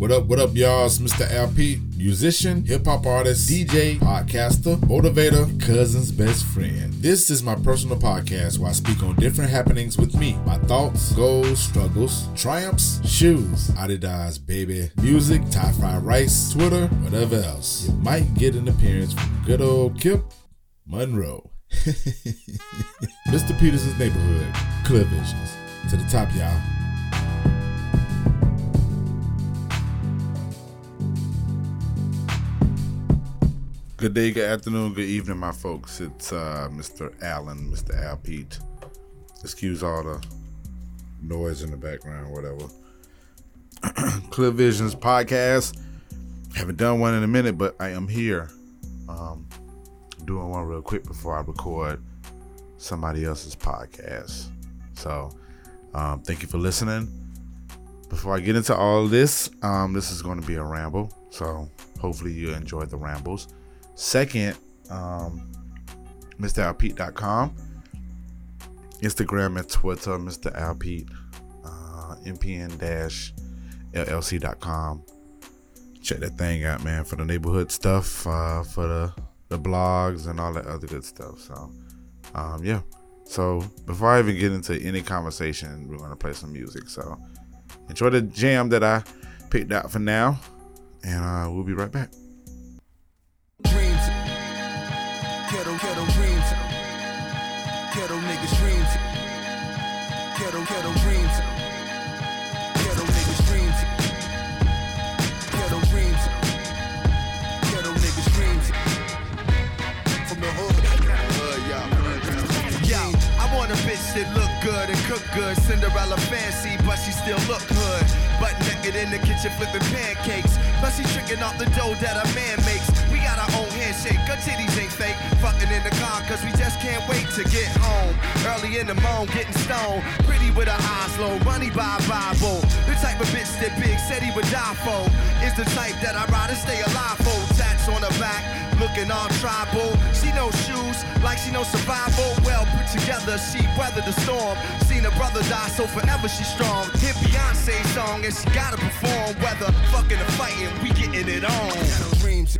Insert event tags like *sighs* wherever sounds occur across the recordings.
What up, what up, y'all? It's Mr. LP, musician, hip hop artist, DJ, podcaster, motivator, cousin's best friend. This is my personal podcast where I speak on different happenings with me, my thoughts, goals, struggles, triumphs, shoes, Adidas, baby, music, Thai fried rice, Twitter, whatever else. You might get an appearance from good old Kip Monroe. *laughs* Mr. Peterson's neighborhood, Clear Visions. To the top, y'all. Good day, good afternoon, good evening, my folks. It's uh, Mr. Allen, Mr. Al Pete. Excuse all the noise in the background, whatever. *clears throat* Clear Visions podcast. Haven't done one in a minute, but I am here. Um, doing one real quick before I record somebody else's podcast. So, um, thank you for listening. Before I get into all this, um, this is going to be a ramble. So, hopefully, you enjoy the rambles. Second, um, MrAlpete.com, Instagram and Twitter, Mr. Alpete, uh, MPN-LLC.com. Check that thing out, man, for the neighborhood stuff, uh, for the, the blogs and all that other good stuff. So, um, yeah. So before I even get into any conversation, we're gonna play some music. So enjoy the jam that I picked out for now, and uh, we'll be right back. I a bitch that look good and cook good. Cinderella fancy, but she still look hood. Butt naked in the kitchen flipping pancakes. But she tricking off the dough that a man makes. We got our own handshake, her titties ain't fake. Fucking in the car, cause we just can't wait to get home. Early in the morning, getting stoned. Pretty with her eyes low, money by Bible. The type of bitch that Big said he would die for. Is the type that I'd rather stay alive for. On her back, looking all tribal. She knows shoes, like she knows survival. Well put together, she weathered the storm. Seen her brother die, so forever she's strong. Hit Beyonce song, and she gotta perform. Whether fucking or fighting, we getting it on. Dreams.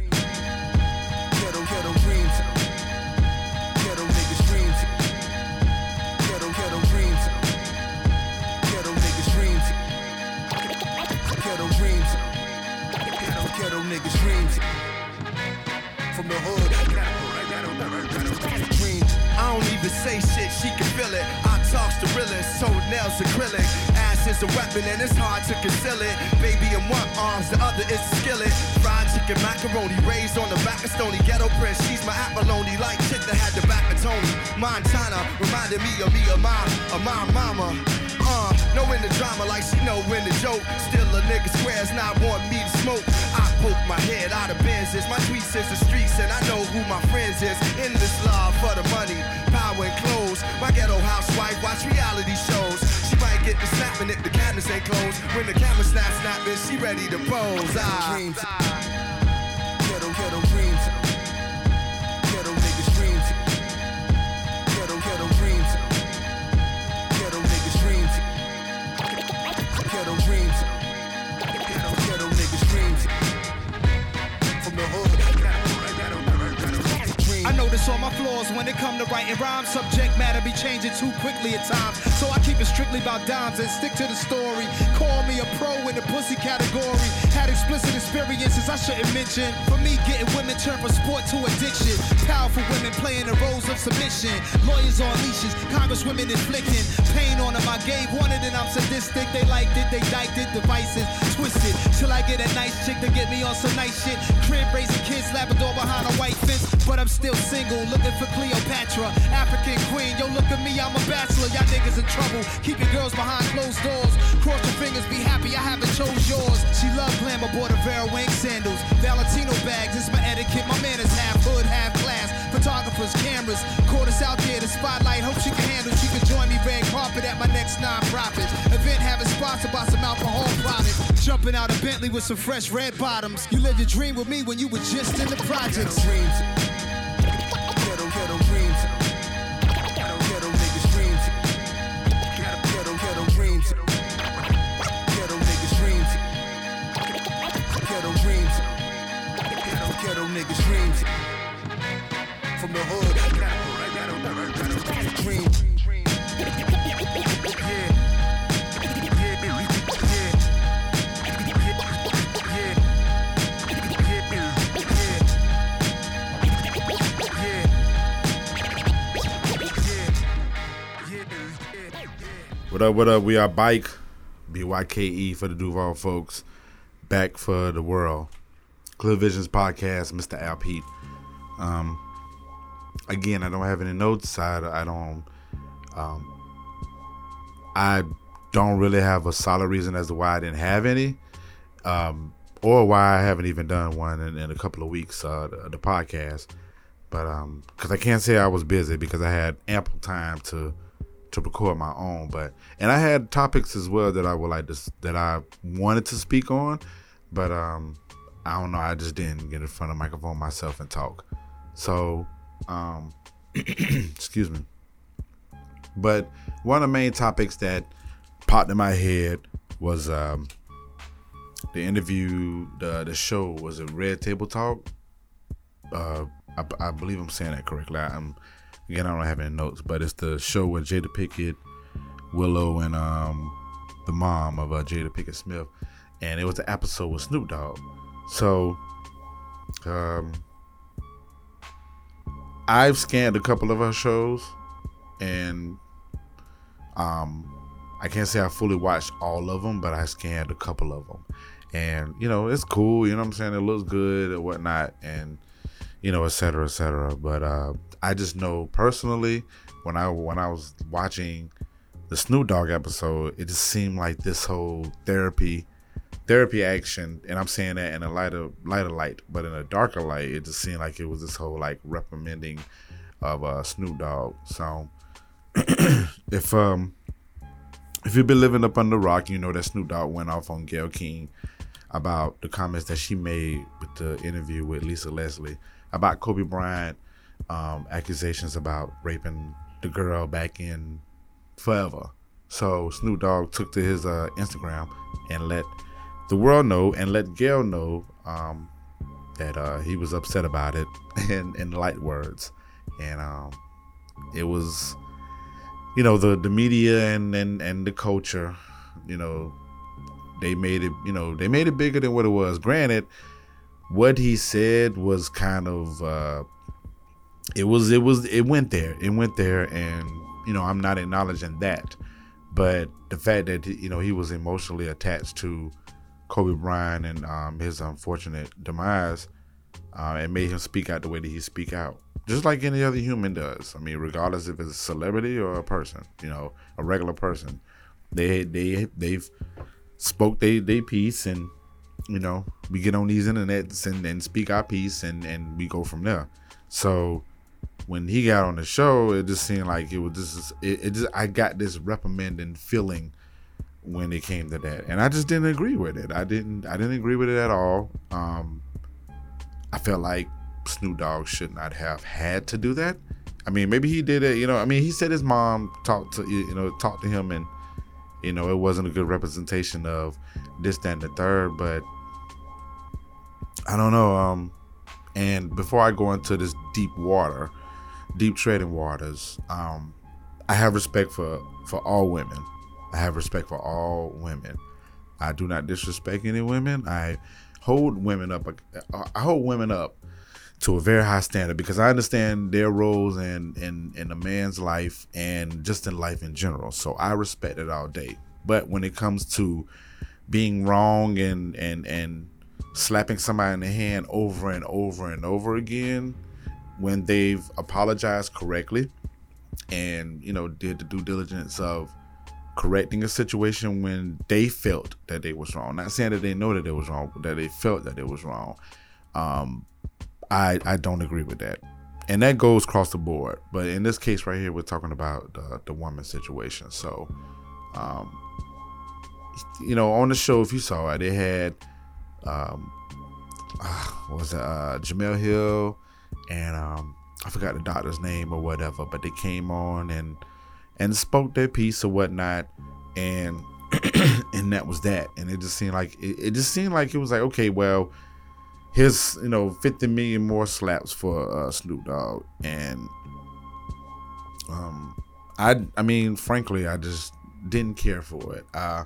From the hood. I don't even say shit, she can feel it. I talks to realest, toenails acrylic. Ass is a weapon and it's hard to conceal it. Baby in one arms, the other is a skillet. Fried chicken macaroni, raised on the back of Stony. Ghetto prince, she's my abalone. Like chick that had the back of Tony. Montana reminded me of me, of my, of my mama. Knowing the drama like she know when the joke. Still a nigga squares not want me to smoke. I poke my head out of Benzes. My tweets is the streets and I know who my friends is. In this love for the money, power and clothes. My ghetto housewife watch reality shows. She might get the snapping if the cabinets ain't closed. When the camera snaps, snap snapping, she ready to pose. Ah. All my flaws when it come to writing rhymes. Subject matter be changing too quickly at times. So I keep it strictly about dimes and stick to the story. Call me a pro in the pussy category. Had explicit experiences I shouldn't mention. For me, getting women turned from sport to addiction. Powerful women playing the roles of submission. Lawyers on leashes, congresswomen inflicting pain on them. I gave one and then I'm sadistic. They liked it, they diked it, devices twisted. Till I get a nice chick to get me on some nice shit. Crib raising kids, Labrador behind a white fence. But I'm still single, looking for Cleopatra. African queen, yo, look at me, I'm a bachelor. Y'all niggas in trouble. Keeping girls behind closed doors. Cross your fingers, be happy, I haven't chose yours. She love glamour, bought a Vera Wang sandals. Valentino bags, it's my etiquette. My man is half hood, half. Photographers, cameras. Caught us out there, the spotlight. Hope she can handle. She can join me red carpet at my next non-profit. Event having sponsored by some alcohol products. Jumping out of Bentley with some fresh red bottoms. You lived your dream with me when you were just in the projects. dreams. From the hood. Dream. What up, what up? We are Bike, BYKE for the Duval folks, back for the world. Clear Visions Podcast, Mr. Al Pete. Um, again, I don't have any notes. I, I don't, um, I don't really have a solid reason as to why I didn't have any, um, or why I haven't even done one in, in a couple of weeks, uh, the, the podcast. But, um, cause I can't say I was busy because I had ample time to, to record my own but and i had topics as well that i would like to that i wanted to speak on but um i don't know i just didn't get in front of microphone myself and talk so um *clears throat* excuse me. But one of the main topics that popped in my head was um the interview the the show was a red table talk? Uh I, I believe i'm saying that correctly. I, i'm Again, I don't have any notes, but it's the show with Jada Pinkett, Willow, and um, the mom of uh, Jada Pinkett Smith, and it was the episode with Snoop Dogg. So, um, I've scanned a couple of her shows, and um, I can't say I fully watched all of them, but I scanned a couple of them, and you know it's cool. You know what I'm saying? It looks good or whatnot, and you know, et cetera, et cetera. But uh, I just know personally when I when I was watching the Snoop Dogg episode, it just seemed like this whole therapy therapy action, and I'm saying that in a lighter lighter light, but in a darker light, it just seemed like it was this whole like reprimanding of uh, Snoop Dogg. So *clears throat* if um if you've been living up under the rock, you know that Snoop Dogg went off on Gayle King about the comments that she made with the interview with Lisa Leslie about Kobe Bryant um, accusations about raping the girl back in forever. So Snoop Dogg took to his uh, Instagram and let the world know and let Gayle know um, that uh, he was upset about it *laughs* in, in light words. And um, it was, you know, the, the media and, and, and the culture, you know, they made it, you know, they made it bigger than what it was. Granted, what he said was kind of uh it was it was it went there it went there and you know i'm not acknowledging that but the fact that you know he was emotionally attached to kobe bryant and um his unfortunate demise uh, it made him speak out the way that he speak out just like any other human does i mean regardless if it's a celebrity or a person you know a regular person they they they've spoke they they piece and you know, we get on these internets and, and speak our piece and, and we go from there. So when he got on the show, it just seemed like it was just it, it just I got this reprimanding feeling when it came to that. And I just didn't agree with it. I didn't I didn't agree with it at all. Um I felt like Snoop Dogg should not have had to do that. I mean, maybe he did it, you know. I mean, he said his mom talked to you know, talked to him and you know, it wasn't a good representation of this, that, and the third, but I don't know. Um, and before I go into this deep water, deep trading waters, um, I have respect for for all women. I have respect for all women. I do not disrespect any women. I hold women up. Uh, I hold women up to a very high standard because I understand their roles in in in a man's life and just in life in general. So I respect it all day. But when it comes to being wrong and and and slapping somebody in the hand over and over and over again when they've apologized correctly and you know did the due diligence of correcting a situation when they felt that they was wrong. Not saying that they know that it was wrong but that they felt that it was wrong. Um i i don't agree with that. And that goes across the board. But in this case right here we're talking about the, the woman situation. So um you know on the show if you saw it they had um what was it uh Jemele Hill and um I forgot the doctor's name or whatever, but they came on and and spoke their piece or whatnot and *clears throat* and that was that. And it just seemed like it, it just seemed like it was like, okay, well, his you know 50 million more slaps for uh, Snoop Dogg and um I I mean frankly I just didn't care for it. Uh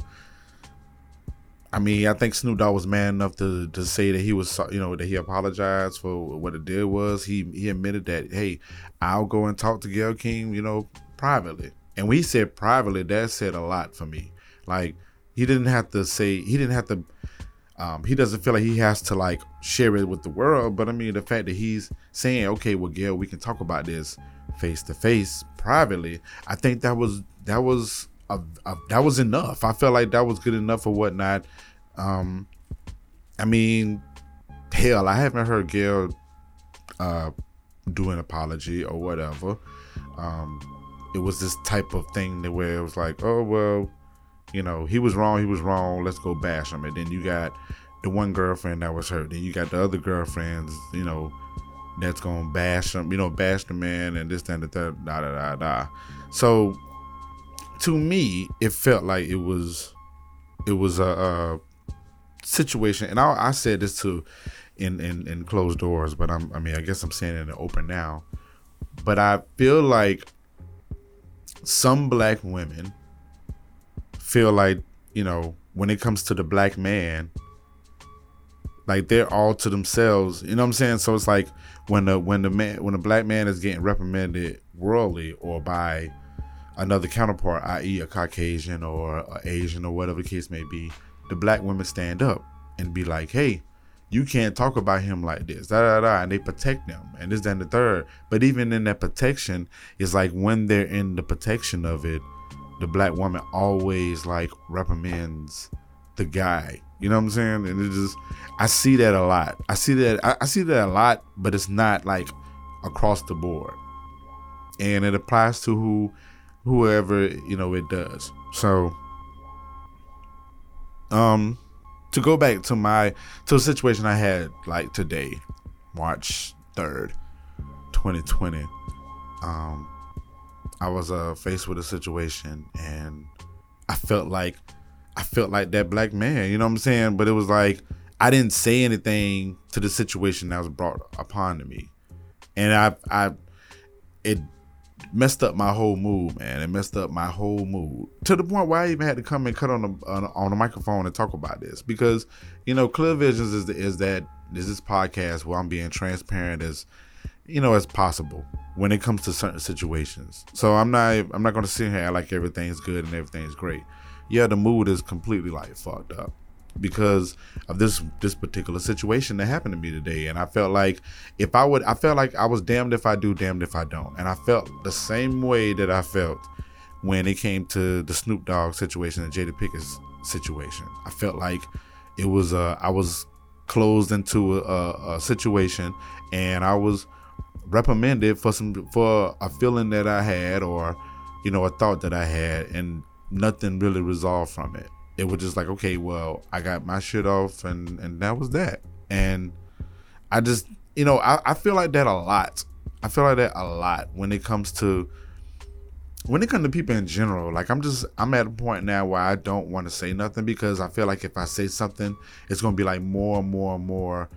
I mean, I think Snoop Dogg was man enough to to say that he was, you know, that he apologized for what it did was he he admitted that, hey, I'll go and talk to Gayle King, you know, privately. And he said privately, that said a lot for me. Like he didn't have to say he didn't have to. Um, he doesn't feel like he has to like share it with the world, but I mean the fact that he's saying, okay, well, Gayle, we can talk about this face to face privately. I think that was that was a, a, that was enough. I felt like that was good enough or whatnot. Um, I mean, hell, I haven't heard Gayle uh, do an apology or whatever. Um, it was this type of thing that where it was like, oh well, you know, he was wrong, he was wrong. Let's go bash him. And then you got the one girlfriend that was hurt. Then you got the other girlfriends, you know, that's gonna bash him, you know, bash the man and this, that, and the da da da da. So to me, it felt like it was it was a, a situation, and I, I said this to in, in in closed doors, but I'm I mean I guess I'm saying it in the open now. But I feel like some black women feel like you know when it comes to the black man like they're all to themselves you know what i'm saying? So it's like when the when the man when a black man is getting reprimanded worldly or by another counterpart i.e a caucasian or a asian or whatever the case may be the black women stand up and be like hey you can't talk about him like this da, da, da, and they protect them and this that, and the third but even in that protection it's like when they're in the protection of it the black woman always like reprimands the guy. You know what I'm saying? And it just I see that a lot. I see that I, I see that a lot, but it's not like across the board. And it applies to who whoever, you know, it does. So um to go back to my to a situation I had like today, March 3rd, 2020. Um I was uh, faced with a situation and I felt like I felt like that black man, you know what I'm saying? But it was like I didn't say anything to the situation that was brought upon to me. And I I it messed up my whole mood, man. It messed up my whole mood to the point where I even had to come and cut on the on, the microphone and talk about this because you know Clear Visions is is that is this podcast where I'm being transparent as you know as possible when it comes to certain situations. So I'm not I'm not gonna sit here like everything's good and everything's great. Yeah, the mood is completely like fucked up because of this this particular situation that happened to me today. And I felt like if I would I felt like I was damned if I do, damned if I don't. And I felt the same way that I felt when it came to the Snoop Dogg situation and Jada Pinkett's situation. I felt like it was uh I was closed into a, a situation and I was reprimanded for some for a feeling that I had or you know a thought that I had and nothing really resolved from it. It was just like okay, well I got my shit off and and that was that. And I just you know I, I feel like that a lot. I feel like that a lot when it comes to when it comes to people in general, like I'm just I'm at a point now where I don't want to say nothing because I feel like if I say something, it's gonna be like more and more and more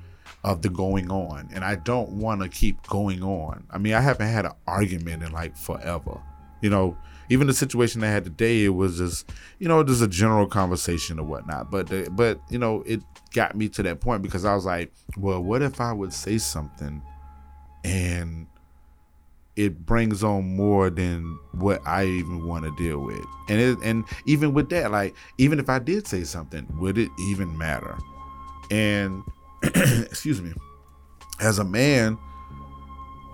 of the going on, and I don't want to keep going on. I mean, I haven't had an argument in like forever, you know. Even the situation I had today, it was just you know just a general conversation or whatnot. But the, but you know it got me to that point because I was like, well, what if I would say something and it brings on more than what I even want to deal with. And it, and even with that, like even if I did say something, would it even matter? And *clears throat* excuse me, as a man,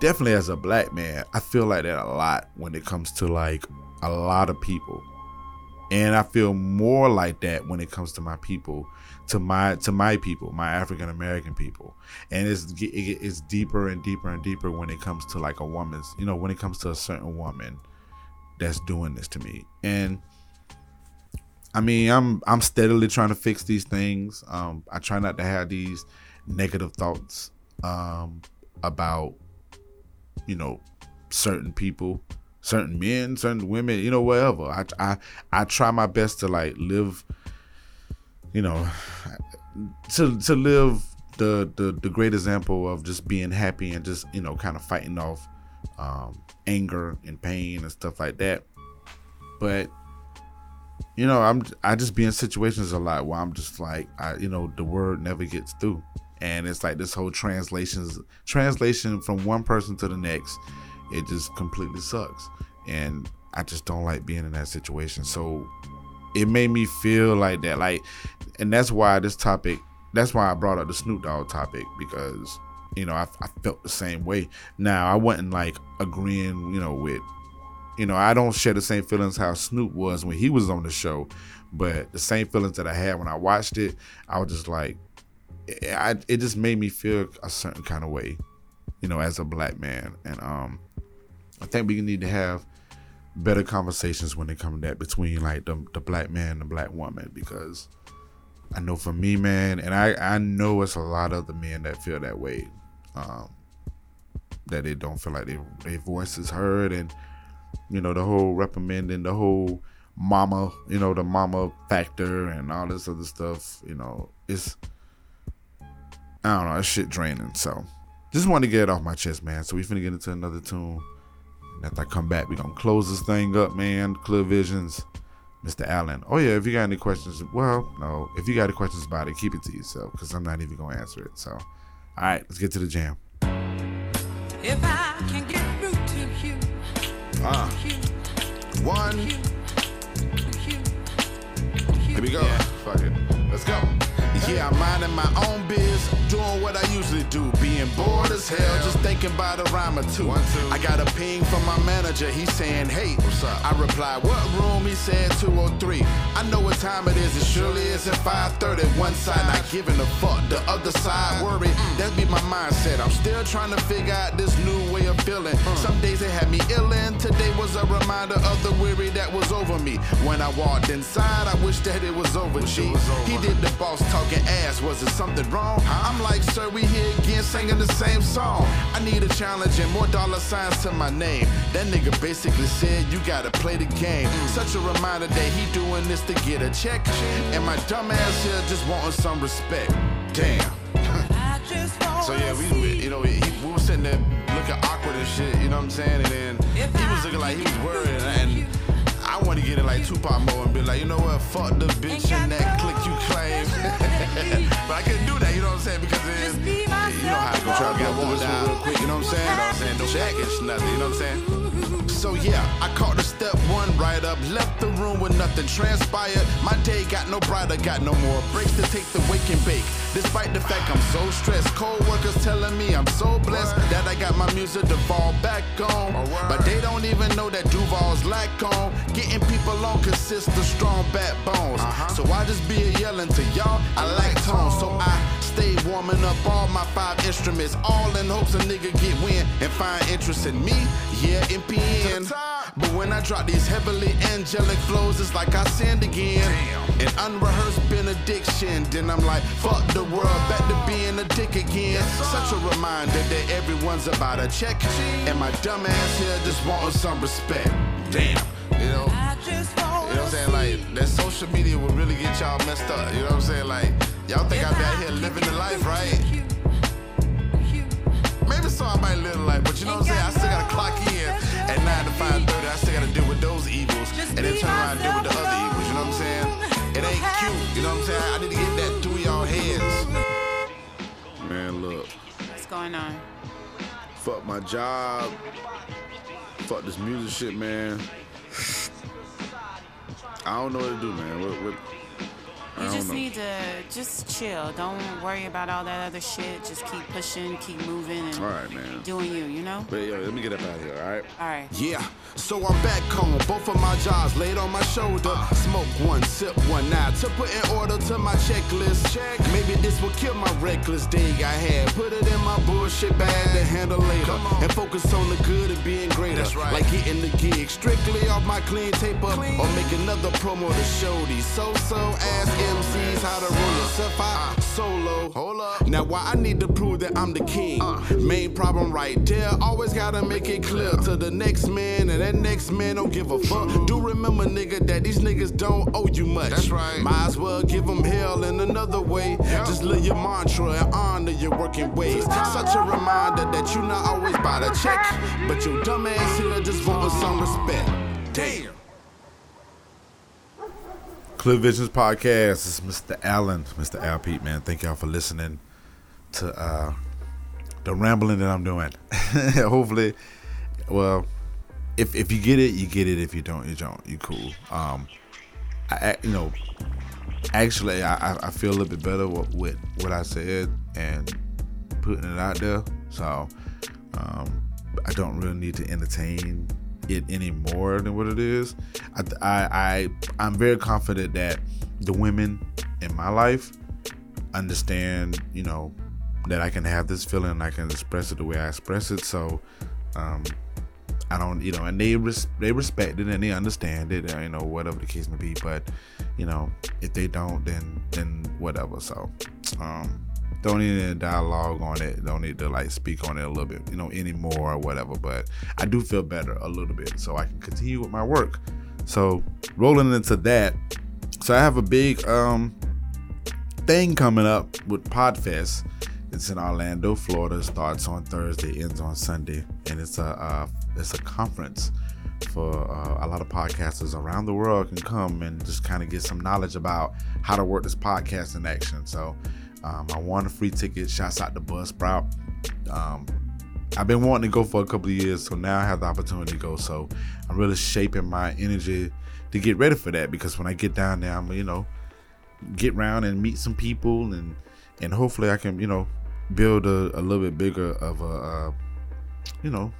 definitely as a black man, I feel like that a lot when it comes to like a lot of people. And I feel more like that when it comes to my people, to my to my people, my African American people. And it's it- it's deeper and deeper and deeper when it comes to like a woman's, you know, when it comes to a certain woman that's doing this to me. And I mean, I'm I'm steadily trying to fix these things. Um, I try not to have these negative thoughts um, about you know certain people, certain men, certain women, you know, whatever. I I I try my best to like live, you know, to to live the the the great example of just being happy and just you know kind of fighting off um, anger and pain and stuff like that. But you know, I'm I just be in situations a lot where I'm just like I you know the word never gets through, and it's like this whole translations translation from one person to the next, it just completely sucks, and I just don't like being in that situation. So it made me feel like that, like, and that's why this topic, that's why I brought up the Snoop Dogg topic because you know I, I felt the same way. Now I wasn't like agreeing, you know, with you know, I don't share the same feelings how Snoop was when he was on the show, but the same feelings that I had when I watched it, I was just like, I, it just made me feel a certain kind of way, you know, as a black man. And um, I think we need to have better conversations when it comes to that between like the, the black man and the black woman because I know for me, man, and I, I know it's a lot of the men that feel that way, um, that they don't feel like they, their voice is heard and you know, the whole reprimanding, the whole mama, you know, the mama factor and all this other stuff, you know, it's I don't know, it's shit draining. So just want to get it off my chest, man. So we finna get into another tune. After I come back, we gonna close this thing up, man. Clear visions. Mr. Allen. Oh yeah, if you got any questions, well, no. If you got any questions about it, keep it to yourself, because I'm not even gonna answer it. So all right, let's get to the jam. If I can get through to you, Uh, you, one, you, you, here we go. Fuck it. Let's go. Yeah, I'm minding my own biz, doing what I usually do. Being bored as hell, just thinking about a rhyme or two. I got a ping from my manager, he's saying, hey. What's up? I replied, what room? He said 203. I know what time it is, it surely isn't 530. One side not giving a fuck, the other side worried. That be my mindset. I'm still trying to figure out this new way of feeling. Some days it had me ill and today was a reminder of the weary that was over me. When I walked inside, I wish that it was over, G. He did the boss talking ass, was it something wrong? I'm like, sir, we here again singing the same song. I need a challenge and more dollar signs to my name. That nigga basically said, you gotta play the game. Such a reminder that he doing this to get a check. And my dumb ass here just wanting some respect. Damn. I *laughs* So yeah, we, we you know he, we was sitting there looking awkward and shit, you know what I'm saying? And then he was looking like he was worried, and I want to get in like Tupac mode and be like, you know what, fuck the bitch and that click you claim. *laughs* but I couldn't do that, you know what I'm saying? Because then you know how it go. Try to get this one real quick, you know what I'm saying? Jackets, nothing, you know what I'm saying? So yeah, I caught a step one right up, left the room with nothing transpired. My day got no brighter, got no more breaks to take the wake and bake. Despite the fact I'm so stressed, co-workers telling me I'm so blessed that I got my music to fall back on. But they don't even know that Duval's lack on. Getting people on consists of strong backbones. So I just be a yelling to y'all. I like tone, so I stay warming up all my five instruments, all in hopes a nigga get win and find interest in me. Yeah, NPN. But when I drop these heavily angelic flows, it's like I sinned again. An unrehearsed benediction. Then I'm like, fuck the world, back to being a dick again. Such a reminder that everyone's about a check. And my dumb ass here just wanting some respect. Damn. You know? I just want You know what I'm saying? Like, that social media will really get y'all messed up. You know what I'm saying? Like, y'all think I'm out here living the life, right? Maybe so I might live the life, but you know what I'm saying? I still gotta clock in at 9 to 5.30. I still gotta deal with those evils and then turn around and deal with the other evils. You know what I'm saying? It ain't cute. You know what I'm saying? I need to get that through y'all heads. Man, look. What's going on? Fuck my job. Fuck this music shit, man. *sighs* I don't know what to do, man. What, what, I You just know. need to just chill. Don't worry about all that other shit. Just keep pushing, keep moving, and All right, man. doing you. You know. But yo, let me get up out of here, all right? All right. Yeah, so I'm back home. Both of my jobs laid on my shoulder. Smoke one, sip one now to put in order to my checklist. Check. Maybe this will kill my reckless day I had. Put it in my bullshit bag to handle later. And focus on the good and being greater. That's right. Like getting the gig strictly off my clean taper. Or make another promo to show these so-so ass how to roll yourself out solo. Hold up. Now why I need to prove that I'm the king? Main problem right there. Always gotta make it clear to the next man, and that next man don't give a fuck. Do remember, nigga, that these niggas don't owe you much. That's right. Might as well give them hell in another way. Just live your mantra and honor your working ways. Such a reminder that you're not always by the check, but your dumb ass here just with some respect. Damn. Clear Visions Podcast. Is Mr. Allen, Mr. Al Pete, man. Thank y'all for listening to uh, the rambling that I'm doing. *laughs* Hopefully, well, if if you get it, you get it. If you don't, you don't. You cool. Um, I, you know, actually, I, I- I feel a little bit better with, with what I said and putting it out there. So, um, I don't really need to entertain it any more than what it is. I, I, I I'm very confident that the women in my life understand, you know, that I can have this feeling, and I can express it the way I express it. So, um, I don't, you know, and they res- they respect it and they understand it, uh, you know, whatever the case may be. But, you know, if they don't, then then whatever. So, um, don't need any dialogue on it. Don't need to like speak on it a little bit, you know, anymore or whatever. But I do feel better a little bit, so I can continue with my work. So rolling into that, so I have a big um thing coming up with Podfest. It's in Orlando, Florida. Starts on Thursday, ends on Sunday, and it's a uh, it's a conference for uh, a lot of podcasters around the world can come and just kind of get some knowledge about how to work this podcast in action. So um, I won a free ticket. Shouts out to Buzzsprout. Um, I've been wanting to go for a couple of years, so now I have the opportunity to go. So I'm really shaping my energy to get ready for that because when I get down there, I'm you know get around and meet some people and and hopefully I can you know build a, a little bit bigger of a uh, you know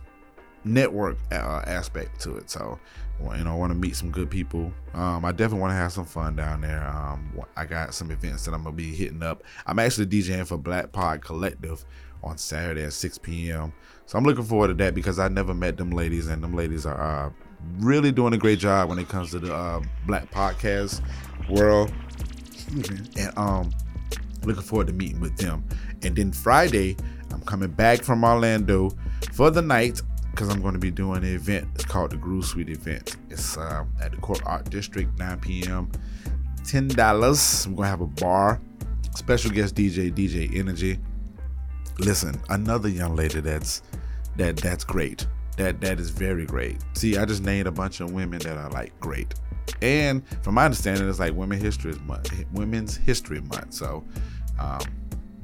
network uh, aspect to it. So you know I want to meet some good people. Um, I definitely want to have some fun down there. Um, I got some events that I'm gonna be hitting up. I'm actually DJing for Black Pod Collective on Saturday at 6 p.m. So I'm looking forward to that because I never met them ladies, and them ladies are uh, really doing a great job when it comes to the uh, Black podcast world. And um, looking forward to meeting with them. And then Friday, I'm coming back from Orlando for the night because I'm going to be doing an event. It's called the Groove Suite event. It's uh, at the CoRK Art District, 9 p.m. Ten dollars. I'm gonna have a bar. Special guest DJ, DJ Energy. Listen, another young lady that's that that's great. That that is very great. See, I just named a bunch of women that are like great. And from my understanding, it's like Women's History Month, Women's History Month. So um,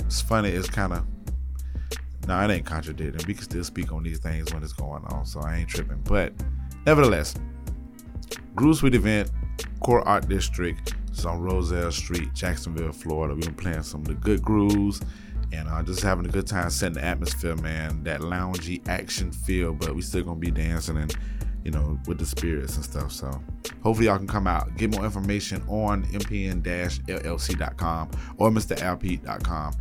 it's funny. It's kind of no, it ain't contradicting. We can still speak on these things when it's going on, so I ain't tripping. But nevertheless, Groove Suite event, CoRK Art District. It's on Roselle Street, Jacksonville, Florida. We've been playing some of the good grooves and uh, just having a good time setting the atmosphere, man. That loungy action feel, but we still gonna be dancing and you know with the spirits and stuff. So hopefully y'all can come out. Get more information on mpn-llc.com or mralpete.com.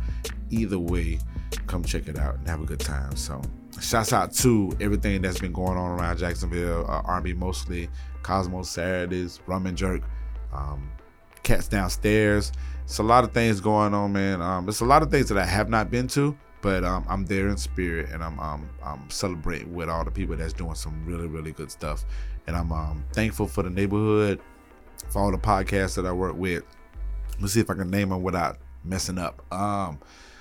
Either way, come check it out and have a good time. So shouts out to everything that's been going on around Jacksonville, uh, mostly, Cosmos Saturdays, Rum and Jerk, um, Cats Downstairs. It's a lot of things going on, man. Um, it's a lot of things that I have not been to, but um, I'm there in spirit, and I'm, um, I'm celebrating with all the people that's doing some really, really good stuff. And I'm um, thankful for the neighborhood, for all the podcasts that I work with. Let's see if I can name them without messing up. Um,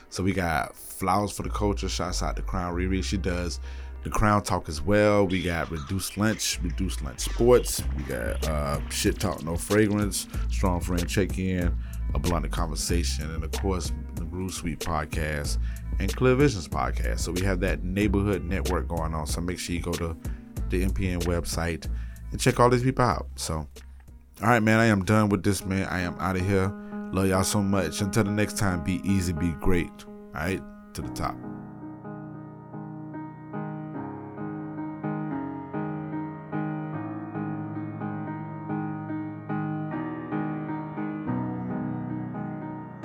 so we got Flowers for the Culture. Shouts out to Crown Riri. She does the Crown Talk as well. We got Reduced Lunch, Reduced Lunch Sports. We got uh, Shit Talk No Fragrance, Strong Friend Check In, A Blunt Conversation, and of course the Groove Suite Podcast and Clear Visions Podcast. So we have that neighborhood network going on. So make sure you go to the MPN website and check all these people out. So, all right, man, I am done with this, man. I am out of here. Love y'all so much. Until the next time, be easy, be great. All right, to the top.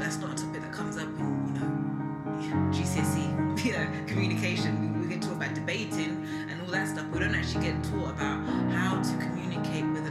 that's not a topic that comes up in you know GCSE, *laughs* you know, communication. We, we get taught about debating and all that stuff. We don't actually get taught about how to communicate with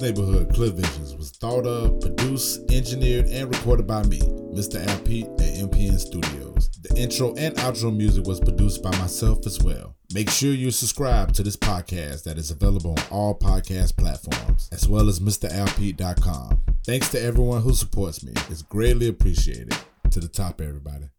Neighborhood, Clear Visions, was thought of, produced, engineered, and recorded by me, Mr. Al Pete, at MPN Studios. The intro and outro music was produced by myself as well. Make sure you subscribe to this podcast that is available on all podcast platforms, as well as MrAlPete.com. Thanks to everyone who supports me. It's greatly appreciated. To the top, everybody.